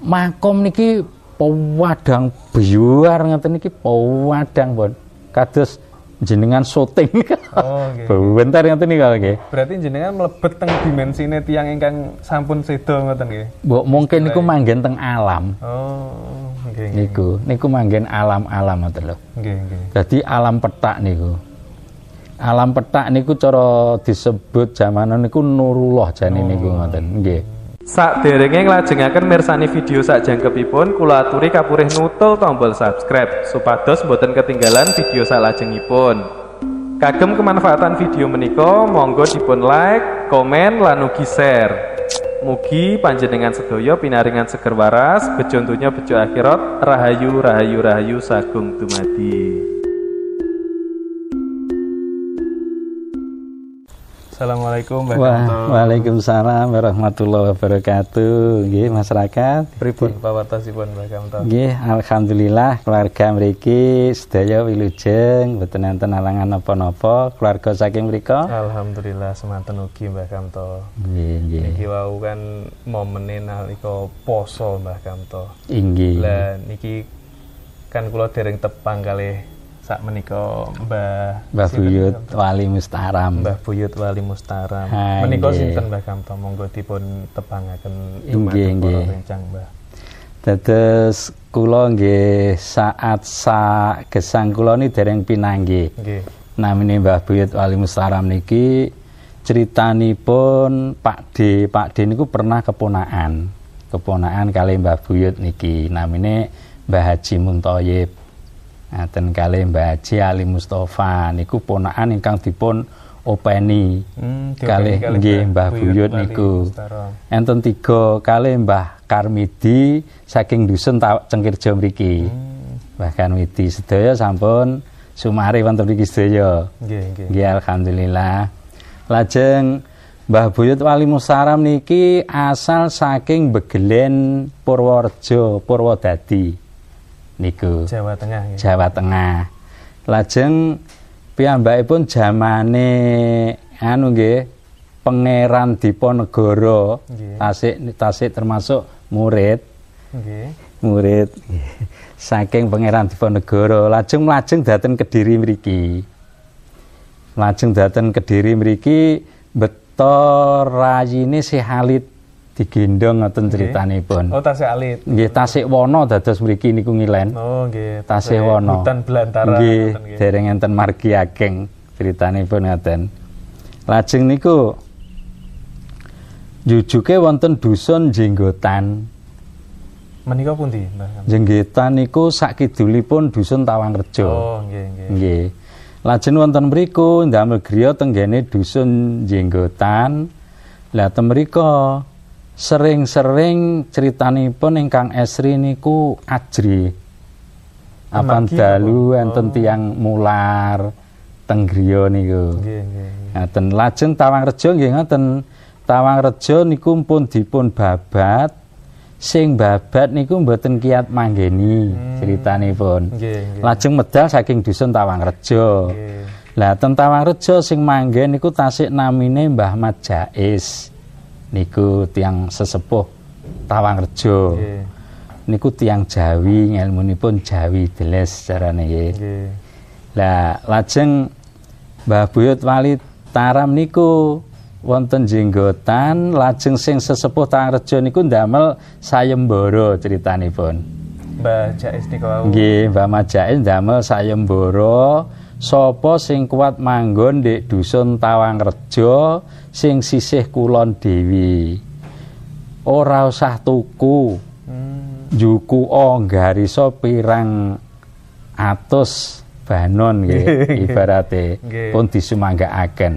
makom niki pewadang biar ngeten niki pewadang pun kados jenengan syuting Oh, nggih. bentar ngeten niki kalau nggih Berarti jenengan mlebet teng dimensine tiang ingkang sampun sedo ngoten nggih. Mbok mungkin niku manggen teng alam Oh, nggih nggih. niku niku manggen alam-alam ngoten lho Nggih nggih. Jadi alam petak niku. Alam petak niku cara disebut zamanan niku Nurullah jane niku ngoten. Nggih. Sak derenge nglajengaken mirsani video sak jangkepipun kula aturi kapurih nutul tombol subscribe supados boten ketinggalan video salajengipun. Kagem kemanfaatan video menika monggo dipun like, komen lan ugi share. Mugi panjenengan sedaya pinaringan seger waras, bejo bejo akhirat, rahayu rahayu rahayu sagung dumadi. Assalamualaikum Kanto. Waalaikumsalam warahmatullahi wabarakatuh. Nggih masyarakat. Pripun pawartosipun Kamto? Nggih, alhamdulillah keluarga mriki sedaya wilujeng boten enten halangan napa-napa. Keluarga saking mrika. Alhamdulillah semanten ugi Mbah Kamto. Nggih, nggih. Niki wau kan momene nalika poso Mbah Kamto. Inggih. Lah niki kan kula dereng tepang kalih sak menika Mbah Mbah Buyut? Wali Mustaram. Mbah Buyut Wali Mustaram. Menika sinten Mbah Kamto monggo dipun tepangaken Inggih, nggih. Mbah. Dados kula nggih saat sa gesang kula ni dereng pinanggih. Nggih. Namine Mbah Buyut Wali Mustaram niki critanipun Pak D. Pak D niku pernah keponaan. Keponaan kali Mbah Buyut niki namine Mbah Haji Muntoyib. Ngaten kali Mbah Haji Ali Mustafa niku ponakan ingkang dipun openi. Hmm, Kalih kalih nggih Mbah Buyut niku. Enten tiga kali Mbah Karmidi saking dusun Cengkirjo mriki. Hmm, Mbah Karmidi sedaya sampun sumari wonten mriki sedaya. Nggih, nggih. Nggih alhamdulillah. Lajeng Mbah Buyut Wali Musaram niki asal saking Begelen Purworejo, Purwodadi. Niku Jawa Tengah nggih. Jawa Tengah. Lajeng piyambakipun zamane anu nggih Pangeran Diponegoro Nggih. Tasik Tasik termasuk murid Nggih. murid saking Pangeran Diponegoro lajeng lajeng dateng Kediri mriki lajeng dateng Kediri mriki beto rayine si Halid digendong ngoten critanipun Oh, tasih alit. nggih Tasik Wono dados mriki niku ngilen Oh, nggih. Tasih Wono Hutan belantara. nggih dereng enten margi ageng critanipun ngaten lajeng niku jujuke wonten dusun Jenggotan Menika pundi, Mbah? Kamto? Jenggetan niku sakidulipun dusun Tawangrejo. Oh, nggih, nggih. Nggih. Lajeng wonten mriku ndamel griya tenggene dusun Jenggotan. Lah ten mriku sering-sering critanipun ingkang esri niku ajri. Apan dalu enten Oh. tiang mular teng griya niku. Nggih, nggih. Ngaten lajeng Tawangrejo nggih ngoten. Tawangrejo niku pun dipun babat. Sing babat niku mboten kiat manggeni Hmm. Nggih, nggih. Lajeng medal saking dusun Tawangrejo. Nggih. Lah ten Tawangrejo sing manggen niku tasik namine Mbah Mat Jais. Niku tiang sesepuh Tawangrejo. Nggih. Niku tiang Jawi, ngelmunipun Jawi deles carane nggih. Lah lajeng Mbah Buyut Wali Taram niku wonten jenggotan lajeng sing sesepuh Tangrejo niku ndamel sayembara critanipun. Mbah Jais nika wau. Nggih, Mbah Majail ndamel sayembara sapa sing kuat manggon di dusun Tawangrejo sing sisih kulon dewi. Ora usah tuku, Hmm. juku garisa pirang atus banon nggih ibarate pun disumanggaaken.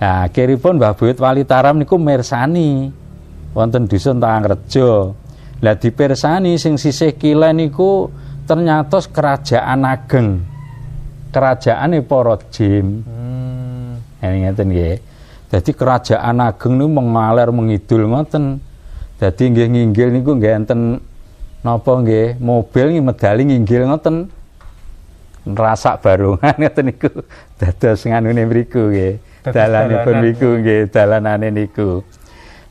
Nah, akhiripun Mbah Buyut Wali Taram niku mirsani wonten dusun Tangrejo. Lah dipirsani sing sisih kilen niku ternyata kerajaan ageng. Kerajaane para jin. Hmm. Ngeten nggih. Dadi kerajaan ageng niku mengalir mengidul ngoten. Dadi nggih nginggil niku nggih enten napa nggih mobil nggih medali nginggil ngoten. Rasak barongan ngoten niku. Dados nganune mriku nggih. Dalanipun niku nggih dalanane niku.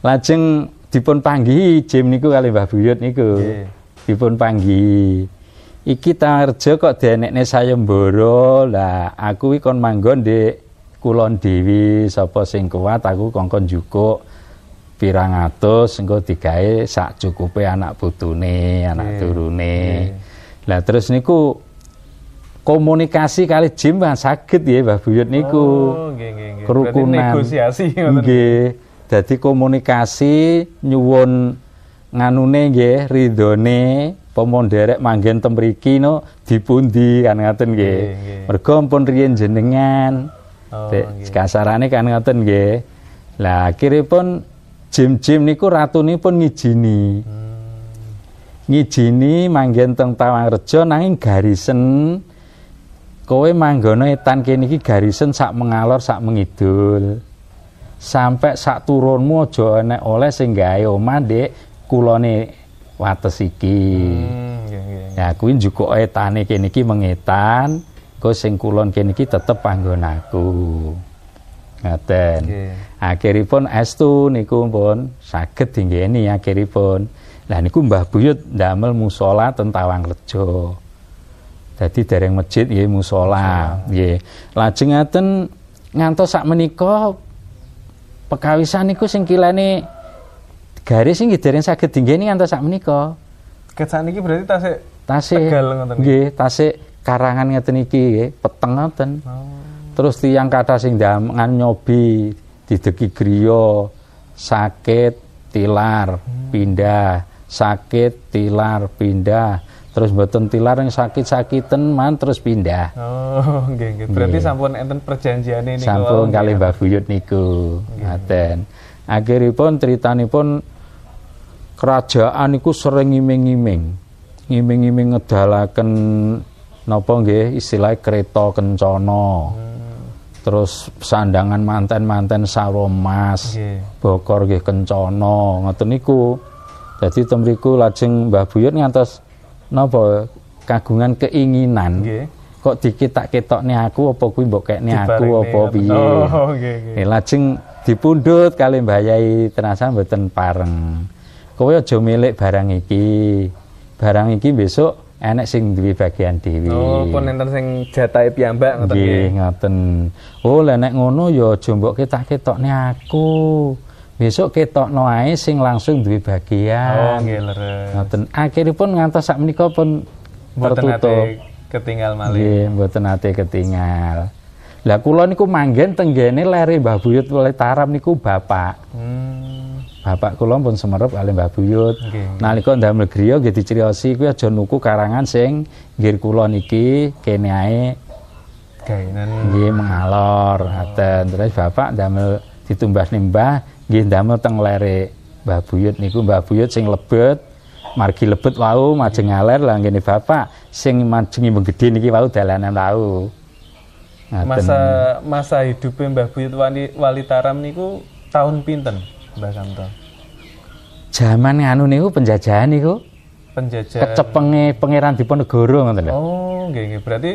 Lajeng dipun panggihi Jim niku kali Mbah Buyut niku. Nggih. Dipun panggihi. Iki Tarjo kok denekne sayembara. Lah aku iki kon manggon di Kulon Dewi sapa sing kuat aku kongkon jukuk pirang atus engko digawe sak cukupe anak putune, anak Nggih. turune. Nggih. Lah terus niku komunikasi kali Jim Mbah saged ya Mbah Buyut niku. Oh, nggih nggih nggih. Berarti kerukunan negosiasi nggih dadi komunikasi nyuwun nganune nggih ridhone pemonderek manggen tem mriki no? Dipundi kan ngaten nggih. Nggih, nggih. mergo pun riyen jenengan. Oh, kasarane kan ngaten nggih. Lah akhiripun jim-jim niku ratunipun ngijini. Hmm. ngijini manggen teng Tawangrejo nanging garisen kowe manggono etan kene iki garisen sak mengalor sak mengidul. Sampai sak turunmu aja enek oleh sing gawe omah Dik kulone wates iki. Hmm, nggih nggih. ya kuwi njukuk etane kene iki mengetan kok sing kulon kene iki tetep panggon aku. Ngaten. Nggih. akhiripun estu niku pun saged dinggeni akhiripun. Lah niku Mbah Buyut ndamel musola teng Tawangrejo. Dadi dereng masjid nggih musola. Nggih. Lajeng ngaten ngantos sak menika pekawisan niku sing kilane garis sing dereng saged dinggeni ngantos sak menika Ket saniki berarti tasik tasih Tegal ngoten nggih. tasih karangan ngeten iki nggih peteng ngoten Oh. terus tiang kata sing ndamangan nyobi dideki griya sakit tilar pindah sakit tilar pindah terus mboten tilar yang sakit-sakiten man terus pindah Oh, nggih nggih. Berarti sampun enten perjanjiane niku. sampun kali. Mbah Buyut niku ngaten akhiripun critanipun kerajaan niku sering ngiming-ngiming. Ngiming-ngiming ngedalaken napa nggih istilah kereta kencana. Terus sandangan manten-manten saromas bokor nggih kencana. Ngoten niku. Dadi temriku lajeng Mbah Buyut ngantos napa kagungan keinginan. Nggih. Kok diketak-ketokne aku apa kuwi mbok kekne aku apa ngoten. piye Oh, nggih nggih. Eh, lajeng dipundhut kali Mbah Yai terasa mboten pareng kowe aja milik barang iki barang iki besok enek sing duwe bagian dhewe Oh, pun enten sing jatahe piyambak ngoten nggih. Nggih, ngoten. Oh, lah nek ngono ya aja mbok ketak-ketokne aku. Besok ketokno ae sing langsung duwe Oh, bagian. nggih leres. Ngoten. Akhiripun ngantos sak menika pun tertutup. Ketinggal malih. Nggih, mboten nate ketinggal. Lah kula niku manggen tenggene lere Mbah Buyut Taram niku bapak. Hmm. Bapak kula pun semerep kali Mbah Buyut. Nggih. Nalika ndamel griya nggih dicriosi kuwi aja nuku karangan sing nggir kula niki kene ae Gainan. nggih mengalor ngaten terus bapak ndamel ditumbas nimbah nggih ndamel teng lere Mbah Buyut niku Mbah Buyut sing lebet margi lebet wau majeng ngaler lah ngene bapak sing majengi menggede niki wau dalanan wau Masa masa hidupnya Mbah Buyut Wali, Wali Taram niku tahun pinten, Mbah Santo? jaman nganu niku penjajahan niku Penjajah. kecepenge pangeran Diponegoro ngoten lho Oh, nggih nggih. Berarti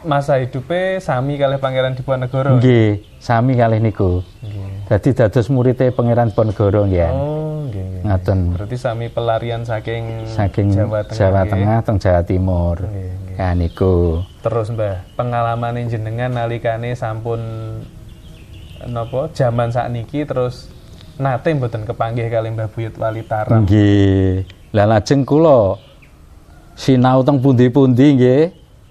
masa hidupnya sami kalih Pangeran Diponegoro. nggih sami kalih niku Nggih. Dadi dados muridé pangeran Diponegoro nggih Oh, nggih ngaten Berarti sami pelarian saking, saking Jawa Tengah. Jawa. Tengah teng Jawa Timur Nggih, nggih. ya niku Terus Mbah, pengalaman jenengan nalikane sampun napa jaman sakniki terus nate mboten kepanggih kali Mbah Buyut Wali Taram. Nggih. Lah lajeng kula sinau teng pundi-pundi nggih.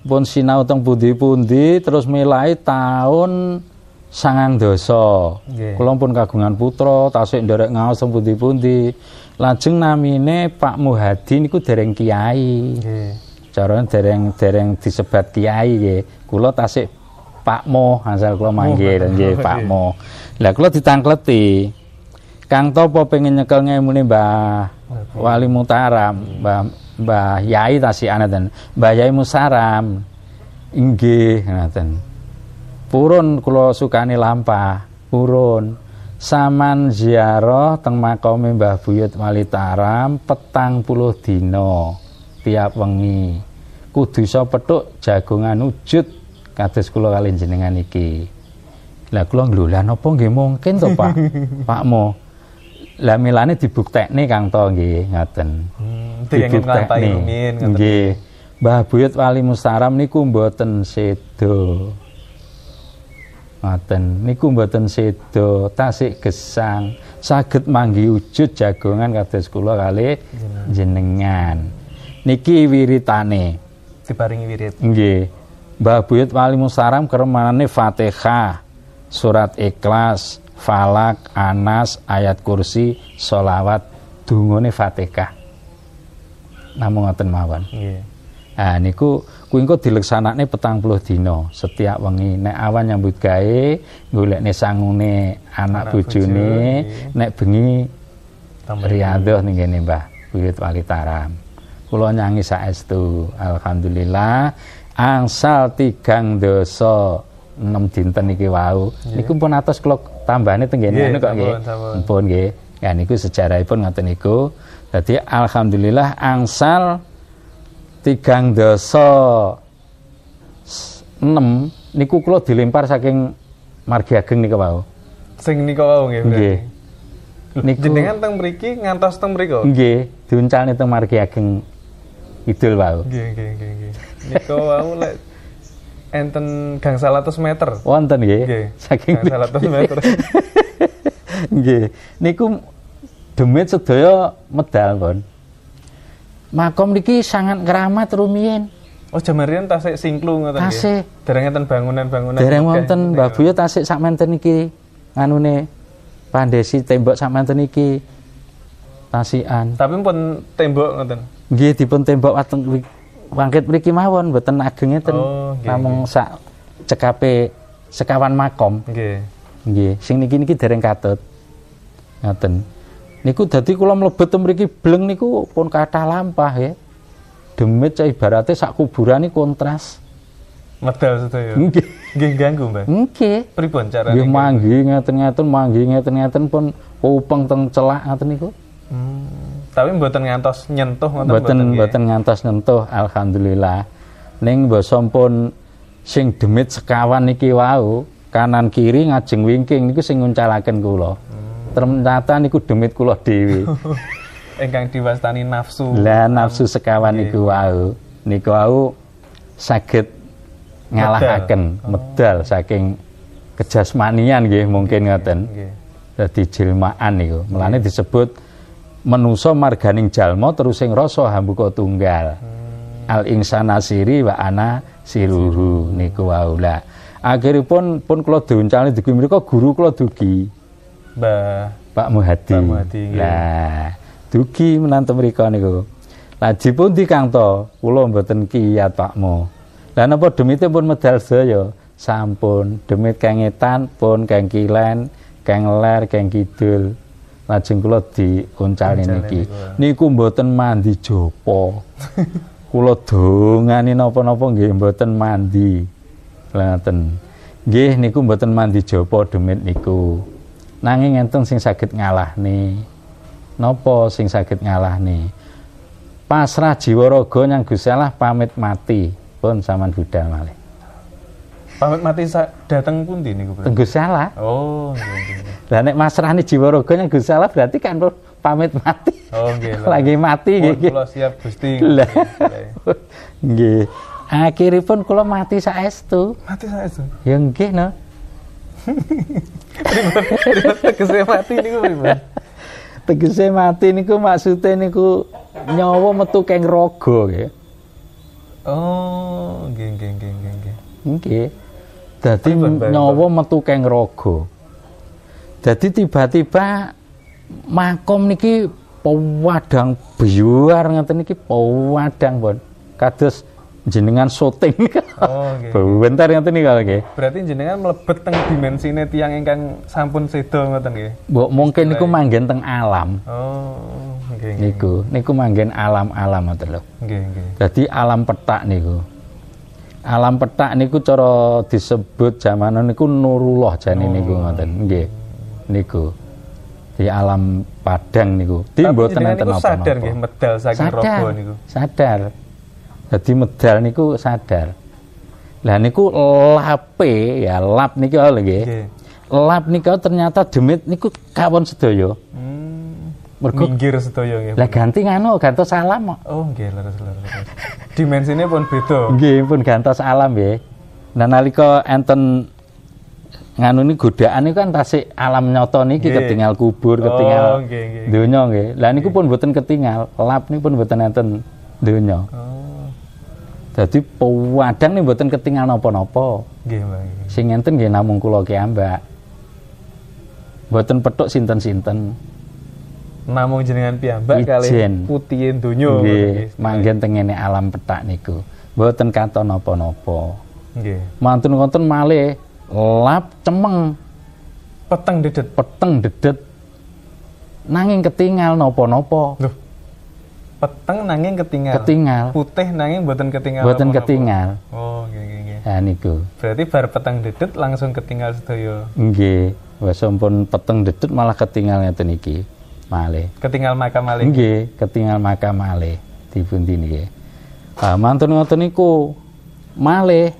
Pun sinau teng pundi-pundi terus milai tahun sangang dosa. Nggih. Kula pun kagungan putra, tasik nderek ngaos pundi-pundi. Lajeng namine Pak Muhadi niku dereng kiai. Nggih. Carane dereng dereng disebat kiai nggih. Kula tasik Pak Mo, asal kula manggil nggih Pak Mo. Lah kula ditangkleti. Kang Topo pengen nyekel ngemune Mbah Wali Mutaram, Mbah Mbah Yai tasih anaten. Mbah Yai Musaram. Inggih ngoten. Purun kula sukani lampah, purun. Saman ziarah teng makame Mbah Buyut Wali Taram petang puluh dina tiap wengi. Kudu iso petuk jagongan wujud kados kula kali jenengan iki. Lah kula lho lah napa nggih mungkin to Pak? Pak Mo. Lah milane dibuktekne Kang To nggih ngoten. Hmm, ngoten. Nggih. Mbah Buyut Wali Mustaram niku mboten sedo. Ngoten, niku mboten sedo, tasik gesang, saged manggi wujud jagongan kados kula kali jenengan. Niki wiritane. Diparingi wirid. Nggih. Mbah Buyut Wali Mustaram keremanane Fatihah, surat Ikhlas, Falak, Anas, ayat kursi, solawat, dungone Fatihah. Namung ngoten mawon. Nggih. Nah niku kuwi engko dileksanakne petang puluh dina setiap wengi nek awan nyambut gawe golekne sangune anak, Anak bojone bojo, nek bengi riadoh ning kene Mbah Buyut Wali Taram. Kula nyanyi saestu alhamdulillah angsal tigang dosa enam dinten iki wau. Niku pun atus kula tambahane tenggene Nggih, anu kok nggih. Ampun nggih. Ya niku sejarahipun ngoten niku. Dadi alhamdulillah angsal tigang dosa enam niku kula dilempar saking margi ageng niku wau. Sing nika wau nggih. Nggih. Niku- Jenengan teng mriki ngantos teng mriko. Nggih, diuncalne teng margi ageng idul wau. Nggih, nggih, nggih, nggih. Nika wau lek enten gang 100 meter. Wonten nggih. Nggih. Saking gang 100 meter. nggih. Niku demit sedaya medal pun. Makom niki sangat keramat rumiyin. Oh, jamarian tasik singklu ngoten. Tasik. Dereng enten bangunan-bangunan. Dereng wonten ngoten Mbah nggih. Buya tasik sak menten iki nganune pandesi tembok sak menten iki tasikan. Tapi pun tembok ngoten. Nggih dipun tembok wateng wangkit mriki mawon mboten ageng ngeten. Oh, Namung sak cekape sekawan makom. Nggih. Nggih, sing niki niki dereng katut. Ngaten. Niku dadi kula mlebet mriki bleng niku pun kathah lampah ya. Demit cah ibarate sak kuburan iki kontras. Medal sedaya. Nggih. Nggih ganggu, Mbah. Nggih. Pripun carane? Nggih manggi ngeten-ngeten, manggi ngeten-ngeten pun upeng teng celak ngaten niku. Hmm, tapi mboten ngantos nyentuh ngoten Mboten mboten ngantos nyentuh alhamdulillah. Ning basa pun sing demit sekawan niki wau, kanan kiri ngajeng wingking niku sing nguncalaken kula. Ternyata niku demit kula dhewe. Ingkang diwastani nafsu. Lah nafsu sekawan niku wau, niku wau saged ngalahaken medal saking kejasmanian nggih mungkin ngoten. Nggih. Dadi jilmaan niku. Mulane disebut menusa marganing jalma terus sing rasa hambuka tunggal. Al insana siri wa ana siruhu niku wau. Lah akhiripun pun kula diuncalne dugi mriku guru kula dugi Mbah. Pak Muhadi. Pak Muhadi. Lah dugi menantu mriku niku. Laji pun di Kang To, kula mboten kiyat Pakmu. Lah napa demite pun medal sedaya? Sampun, demit kang ngetan pun kang kilen, kang ler, kang kidul. Lajeng kula Uncalne niki. niku. Mboten mandi jopo. kula dongani napa-napa nggih mboten mandi. Lah ngoten. Nggih niku mboten mandi jopo demit niku. Nanging enten sing saged ngalahne. Napa sing saged ngalahne? Pasrah jiwa raga nyang Gusti Allah pamit mati pun sampean budal malih. Pamit mati dateng pundi niku, Bro? Teng Gusti Allah. Oh, nggih. nggih. Lah nek masrahne jiwa raga nyang Gusti Allah berarti kan pun pamit mati. Oh, nggih. Lagi mati Pun nggih. Kula siap Gusti. Lah. Nggih. Akhiripun kula mati saestu. Mati saya itu. Ya nggih no. Tegese mati niku pripun? Tegese mati niku maksude niku nyawa metu keng raga nggih. Oh, nggih nggih nggih nggih nggih. Nggih. Dadi nyawa metu keng raga. Dadi tiba-tiba makom niki pewadang biar ngeten niki pewadang pun. Kados jenengan syuting. Oh, nggih. Bentar niki kalau nggih. Berarti jenengan mlebet teng dimensine tiang ingkang sampun sedo ngoten nggih. Mbok mungkin niku manggen teng alam. Oh, nggih nggih. Niku, niku manggen alam-alam ngoten lho. Nggih alam petak niku. Alam petak niku cara disebut zaman niku Nurullah jane niku ngoten. Nggih. Niku. Di alam padang niku. Di Tapi mboten jenengan enten niku napa-napa. sadar nggih medal saking niku. Sadar. Jadi medal niku sadar. Lah niku lape ya lap niku lho nggih. Lap niku ternyata demit niku kawon sedaya. Hmm. Mergo minggir sedaya nggih. lah ganti nganu gantos salam kok. Oh, nggih leres leres. Dimensine pun beda. Nggih pun gantos alam nggih. Nah nalika enten nganu ini godaan ini kan tasik alam nyoto niki Nggih. ketinggal kubur, Oh, ketinggal nggih, nggih. donya nggih. Lah niku pun mboten ketinggal, lap niku pun mboten enten donya. Oh, Dadi pewadang nih mboten ketinggal napa-napa. nggih, Mbak. Sing enten nggih namung kula ki ambak. Mboten petuk sinten-sinten. Namung jenengan piyambak kali putihin donya. Nggih, manggen tengene alam petak niku. Mboten katon napa-napa. Nggih. Mantun wonten malih lap cemeng Peteng dedet. peteng dedet nanging ketinggal napa-napa. Loh. Peteng nanging ketinggal. Ketinggal. Putih nanging mboten ketinggal. Apa-apa. ketinggal. Oh, nggih nggih nggih. Niku. Berarti bar peteng dedet langsung ketinggal sedaya. Nggih, wis sampun peteng dedet malah ketinggal ngeten iki. Malih. Ketinggal makam malih. Nggih, ketinggal makam malih dipundi niki. Ah, mantun ngoten niku malih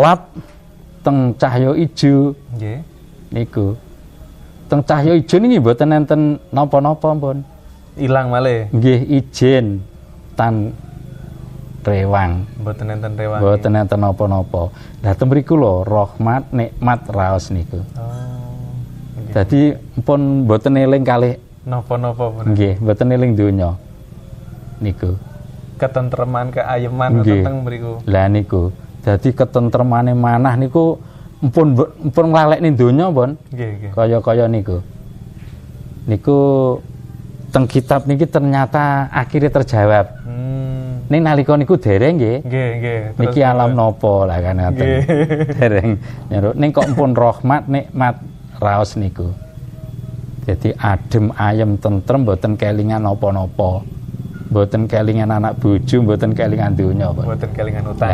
lap teng cahya ijo Nggih. niku. Teng cahya ijo niki mboten enten napa-napa pun. Ilang malih. Nggih ijen tan rewang. Mboten enten rewang. Mboten enten napa-napa. Lah teng mriku lho rahmat nikmat raos niku. Oh. Dadi pun mboten eling kalih Napa-napa pun. nggih, mboten eling donya. Niku. Ketentreman, keayeman teng mriku. Lah niku. Dadi ketentremane manah niku mpun mpun nglalekne donya pun Nggih, nggih. kaya-kaya niku. Niku teng kitab niki ternyata akhirnya terjawab. Hmm. Ning nalika niku dereng nggih. Nggih, nggih. Niki alam nopo lah kan. Nggih. Dereng nyeruk ning kok pun rahmat nikmat raos niku. Jadi adem ayem tentrem mboten kelingan napa-napa. Mboten kelingan anak bojo, mboten kelingan donya, Pak. Mboten kelingan utang.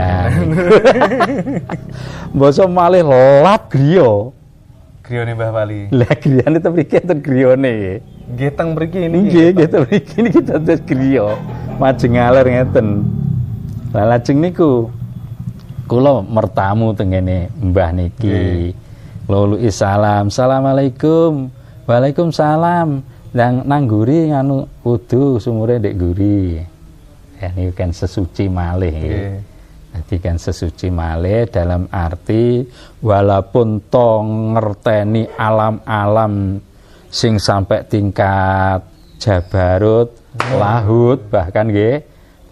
Nah, malih lap griya. Griyane Mbah Wali. Lah griyane te mriki enten griyane. Nggih teng mriki ini. Nggih, gitu mriki niki dados griya. Majeng aler ngeten. Lah lajeng niku kula mertamu tengene Mbah niki. Lulu salam. Assalamualaikum. Waalaikumsalam. Nang nang guri nganu wudu sumure ndek guri. Ya niku kan sesuci malih. Nggih. Jadi kan sesuci malih dalam arti walaupun to ngerteni alam-alam sing sampai tingkat Jabarut, Lahut bahkan nggih.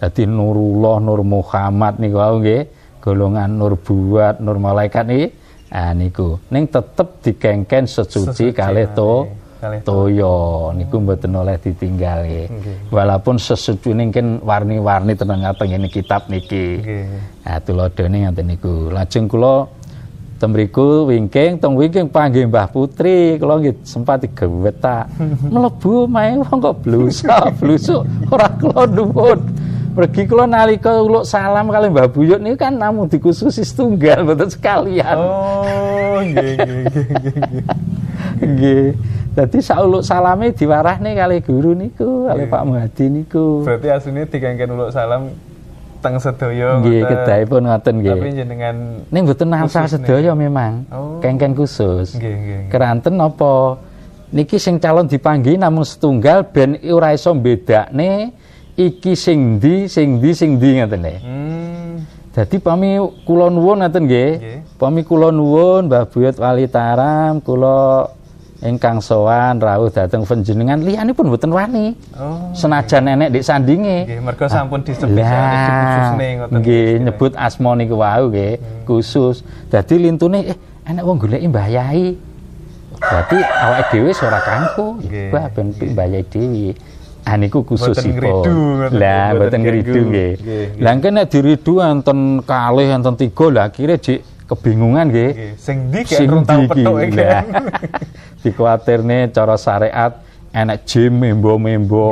Dadi Nurullah, Nur Muhammad niku wau nggih, golongan Nur Buat, Nur Malaikat niki. Ah niku. Ning tetep dikengken sesuci Sesuci kalih to toyo niku mboten oleh ditinggal nggih. Nggih. Walaupun sesucine kan warni-warni tenang teng kitab niki. Nggih. Nah, tuladhane ngaten niku. Lajeng kula temriku wingking teng wingking panggih Mbah Putri, kula nggih sempat digeweta. Mlebu mae wong kok blusa, blusuk ora kula nuwun. Pergi kula nalika kula salam kali Mbah Buyut niku kan namung dikhususi setunggal mboten sekalian. Oh, nggih nggih nggih nggih. Dadi sauluk salame diwarahne kali guru niku, kali. Pak Muhadi niku. Berarti asline dikengken uluk salam teng sedaya Nggih, kedahipun ngoten nggih. Tapi jenengan Ning mboten Khusus sedaya memang. Oh. Kengken khusus. nggih nggih. Keranten apa niki sing calon dipanggi namung setunggal ben ora iso bedakne iki sing ndi sing ndi sing ndi ngoten lho. Hmm. Dadi pami kula nuwun ngoten nggih. Nggih. Pami kula nuwun Mbah Buyut Wali Taram kula ingkang sowan rawuh dhateng panjenengan liyane pun mboten wani. Oh. Senajan nenek dik sandinge. Nggih, mergo sampun disebut nggih nyebut asma niku wau nggih, khusus. Dadi lintune eh enek wong goleki Mbah Yai. Berarti awake dhewe ora kangku. Wah ben Mbah Yai dhewe. Ah niku khususipun. Lah Boten mboten ngridu nggih. Lah engke nek diridu enten kalih enten tiga lah akhire jek kebingungan nggih. Nggih, sing ndi kek rung tau ndi iki? petuk iki. Lah, Dikuatirne cara syariat enek jim membo-membo.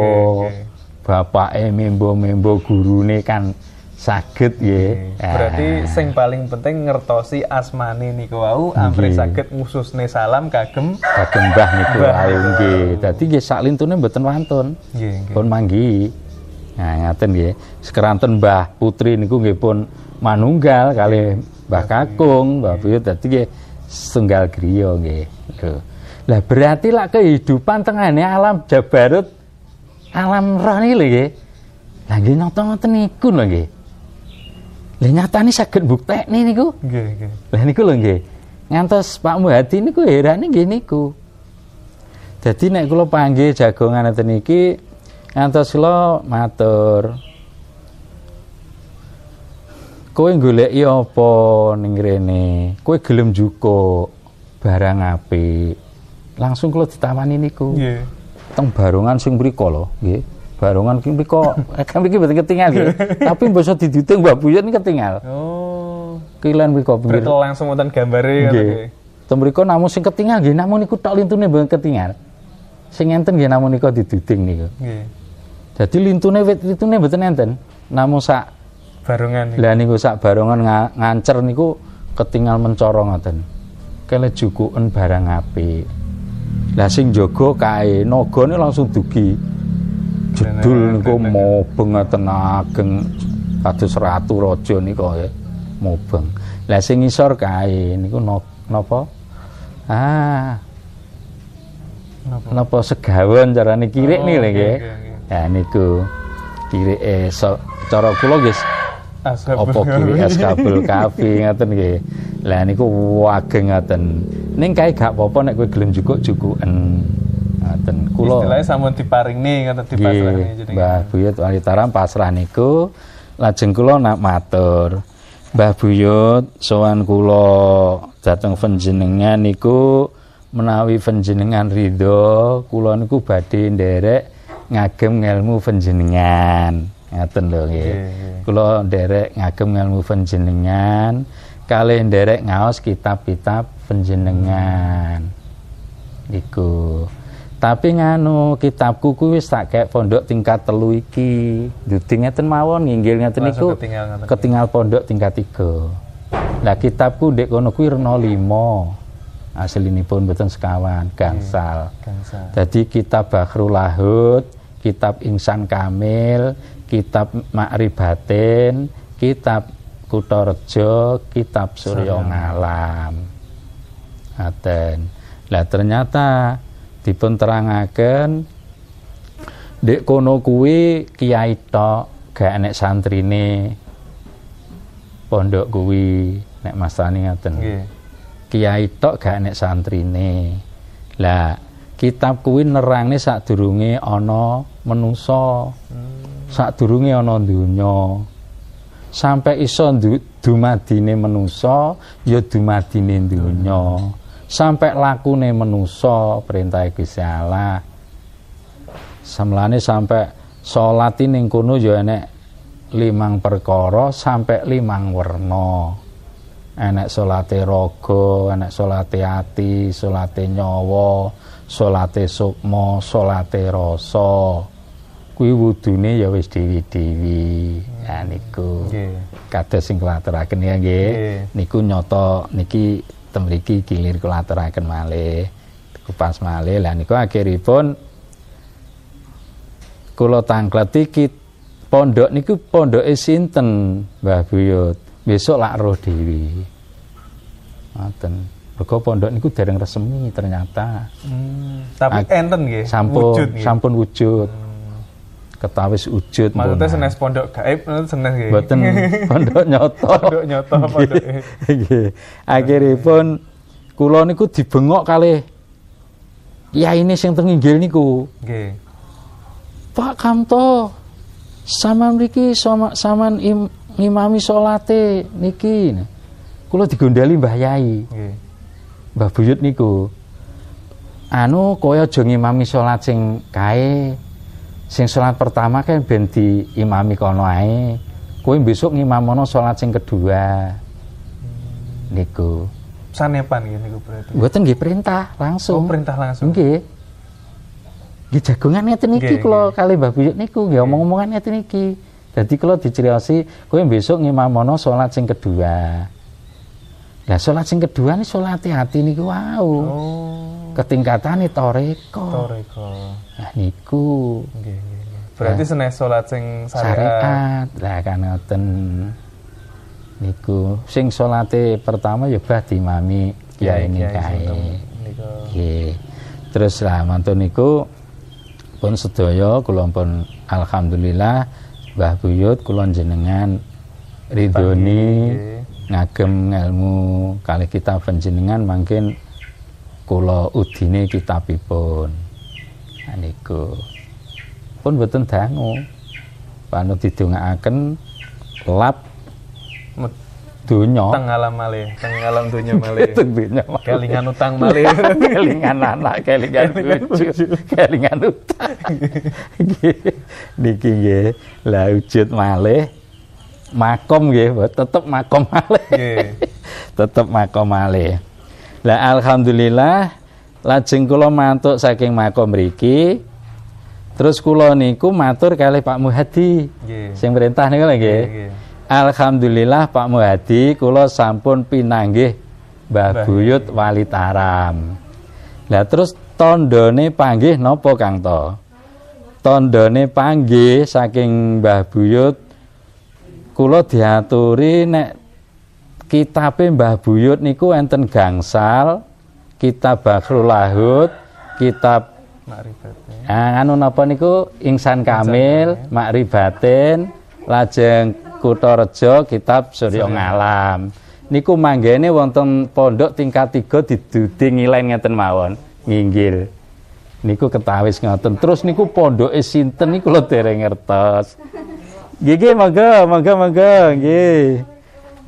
Nggih. Bapake membo-membo gurune kan saged nggih. Berarti sing paling penting ngertosi asmane niku wau Nggih. saged ngususne salam kagem kagem Mbah niku wau nggih. Dadi nggih lintune mboten wantun. nggih nggih. Pun manggi. Nah, ngaten nggih. Sekeranten Mbah Putri niku nggih pun manunggal kali Mbah Kakung, Mbah Buyut dadi nggih setunggal griya nggih. Lah berarti lah kehidupan tengahnya alam Jabarut alam roh ini lho nggih. Lah nggih nonton ngoten niku lho nggih. Lah nyatane saged buktekne niku. Nggih, nggih. Lah niku lho nggih. Ngantos Pak Muhadi niku herane nggih niku. Jadi nek kula panggih jagongan ngeten iki ngantos kula matur. Kowe goleki apa ning rene? Kowe gelem jukuk barang apik. Langsung kula ditawani niku. Nggih. Teng barongan sing mriku lho, nggih. Barongan ki mriku kan iki mboten ketinggal nggih. Tapi mbasa diduting Mbak Buyut ini ketinggal. Oh. Kilen mriku pinggir. Berarti langsung wonten gambare Nggih. Teng mriku namung sing ketinggal nggih namung niku tok lintune mboten ketinggal. Sing enten nggih namung niku diduding niku. Nggih. Dadi lintune wit lintune mboten enten. Namung sak Barongan lah niku sak barongan nga- ngancer niku ketinggal mencorong ngoten. Kele jukuken barang apik. Lah sing jaga kae nagane langsung dugi. Jedul niku mobeng ngoten ageng kados ratu raja nika ya. Mobeng. Lah sing ngisor kae niku napa? Ah, Napa? napa segawon carane kirik Oh, nih lho nggih. oke. Ya niku kirik eh so, cara kula nggih. Apa es kabel kafe ngoten nggih. Lah niku wageng ngoten. Ning kae gak apa-apa nek kowe gelem jukuk-jukuken. Ngoten. Kula Istilahnya sampun diparingni ngoten dipasrahni nggih jadi. Mbah Buyut Walitaram pasrah niku lajeng kula nak matur. Mbah Buyut sowan kula dhateng panjenengan niku menawi panjenengan ridho kula niku badhe nderek ngagem ngelmu panjenengan. Ngaten lho nggih. Kula nderek ngagem ngelmu panjenengan kalih nderek ngaos kitab-kitab panjenengan. Niku. Tapi nganu kitabku kuwi wis tak kek pondok tingkat telu iki. Duding ngeten mawon nginggil ngeten niku. ketinggal ngoten. Ketinggal pondok tingkat tiga. Lah kitabku ndek kono kuwi rena lima. Aslinipun mboten sekawan, gangsal. Gangsa. Jadi kitab Bakhrul Lahud, kitab Insan Kamil, kitab Ma'ribatin, kitab Kutarejo, kitab Surya Ngalam. Ngaten. Lah ternyata dipun terangaken ndek kono kuwi kiai tok gak enek santrine pondok kuwi nek mastani ngaten Nggih. kiai tok gak enek santrine. Lah, kitab kuwi nerangne sadurunge ana menungsa. Sadurunge ana donya. Sampai iso dumadine menungsa, ya dumadine donya. Sampai lakune menungsa perintah Gusti Allah. Semlane sampai salat ning kono ya enek limang perkara sampai limang werna enek salate raga, enek salate ati, salate nyawa, salate sukma, salate rasa. Kuwi wudune ya wis dewi-dewi. Ya niku. Nggih. Kados sing kula aturaken ya nggih. Niku nyoto niki temriki gilir kula aturaken malih. Kupas malih lah niku akhiripun kula tangkleti kit pondok niku pondoke sinten Mbah Buyut besok lak roh dewi ngoten mergo pondok niku dereng resmi ternyata Hmm, tapi Ak- enten nggih. sampun Wujud sampun wujud ketawis wujud Maksudnya pun. senes pondok gaib, maksudnya senes nggih. Boten pondok nyoto. Pondok nyoto, pondok. Nggih. Akhiripun kula niku dibengok kalih ya ini sing teng inggil niku. Nggih. Pak Kamto sama mriki sama saman im, ngimami salate niki. Kula digondali Mbah Yai, Nggih. Mbah Buyut niku. Anu kaya aja ngimami salat sing kae. Sing salat pertama kan ben diimami kono ae. Kowe besok ngimamono salat sing kedua. Niku. Sanepan nggih niku berarti. Mboten nggih perintah Oh, langsung. perintah langsung. Nggih. Nggih jagongan ngeten iki kula kali Mbah Buyut niku nggih omong-omongan ngeten iki. Dadi kula diceriosi kowe besok ngimamono salat sing kedua. Lah salat sing kedua ni salat hati niku wau. Oh. Ketingkatane toreko. Toreko. Nah niku Nggih, nggih. Berarti senes salat sing syariat. Lah kan ngoten. Niku sing salate pertama ya bah dimami kiai ini Kiai kae. sinten niku. Nggih. Terus lah mantun niku pun sedaya kula pun alhamdulillah Mbah Buyut kula jenengan ridhoni ngagem ilmu kali kita panjenengan mungkin kula udine kitabipun. Nah, niku. Pun boten dangu. Panut didongaaken lap donya. Teng alam malih, teng alam dunya malih. teng donya Kelingan utang malih. kelingan anak kelingan bojo kelingan utang. Niki nggih. Lah wujud malih. Makom nggih tetep makom malih. Nggih. tetep makom malih lah alhamdulillah lajeng kula mantuk saking makom mriki terus kula niku matur kalih Pak Muhadi Nggih. sing perintah niku nggih. Alhamdulillah Pak Muhadi kula sampun pinanggih Mbah Mbah Buyut Wali Taram. Lah terus tandane panggih napa Kang To? Tandane panggih saking Mbah Buyut kula diaturi nek kitabe Mbah Buyut niku enten gangsal, kitab Bahrul Lahud, kitab Makrifatnya. Ah, anu napa niku Ingsan Kamil, Makribatin, lajeng Kutha Reja kitab Surya Ngalam. Niku manggene wonten pondok tingkat 3 didudi ngilen ngeten mawon, nginggil. Niku ketawis ngoten. Terus niku pondoke sinten niku lho dereng ngertos. Nggih, monggo, monggo, monggo, nggih.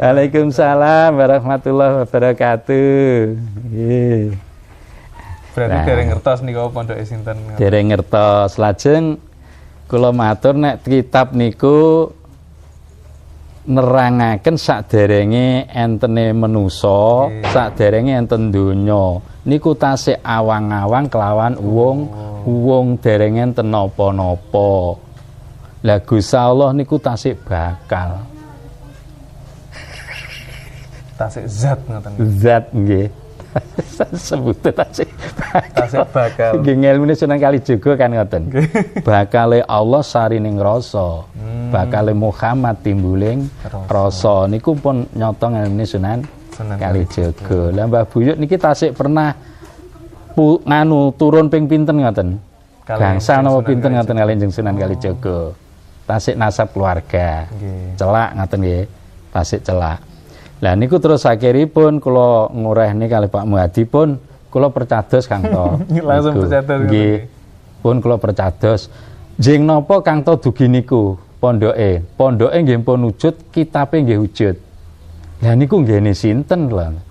Waalaikumsalam warahmatullahi wabarakatuh. Nggih. Berarti Nah. dereng ngertos niku pondoke sinten. dereng ngertos lajeng kula matur nek kitab niku nerangaken saderenge entene Nggih. saderenge enten donya niku tasih awang-awang kelawan wong wong dereng enten napa-napa lah Gusti Allah niku tasih bakal Tasik zat ngoten. zat nggih sebutnya tasih bakal Tasik bakal. Nggih ngelmune Sunan Kalijaga kan ngoten. Bakale Allah sarining rasa. Bakale Muhammad timbuling rasa. Niku pun nyata ngelmune Sunan Kalijaga. Lah Mbah Buyut niki tasik pernah pu, nganu turun ping pinten ngoten. Sunan napa pinten ngoten kali jeneng Sunan Kalijaga. Tasik nasab keluarga. Nggih. Celak ngoten nggih. Tasik celak. Lah niku terus akhiripun kula ngurehne kali Pak Muhadi pun kula percados Kang To. Langsung percados Nggih. nggih. Pun kula percados. Jeng napa Kang To dugi niku pondoke? Pondoke nggih pun wujud, kitabe nggih wujud. Lah niku nggene sinten lho?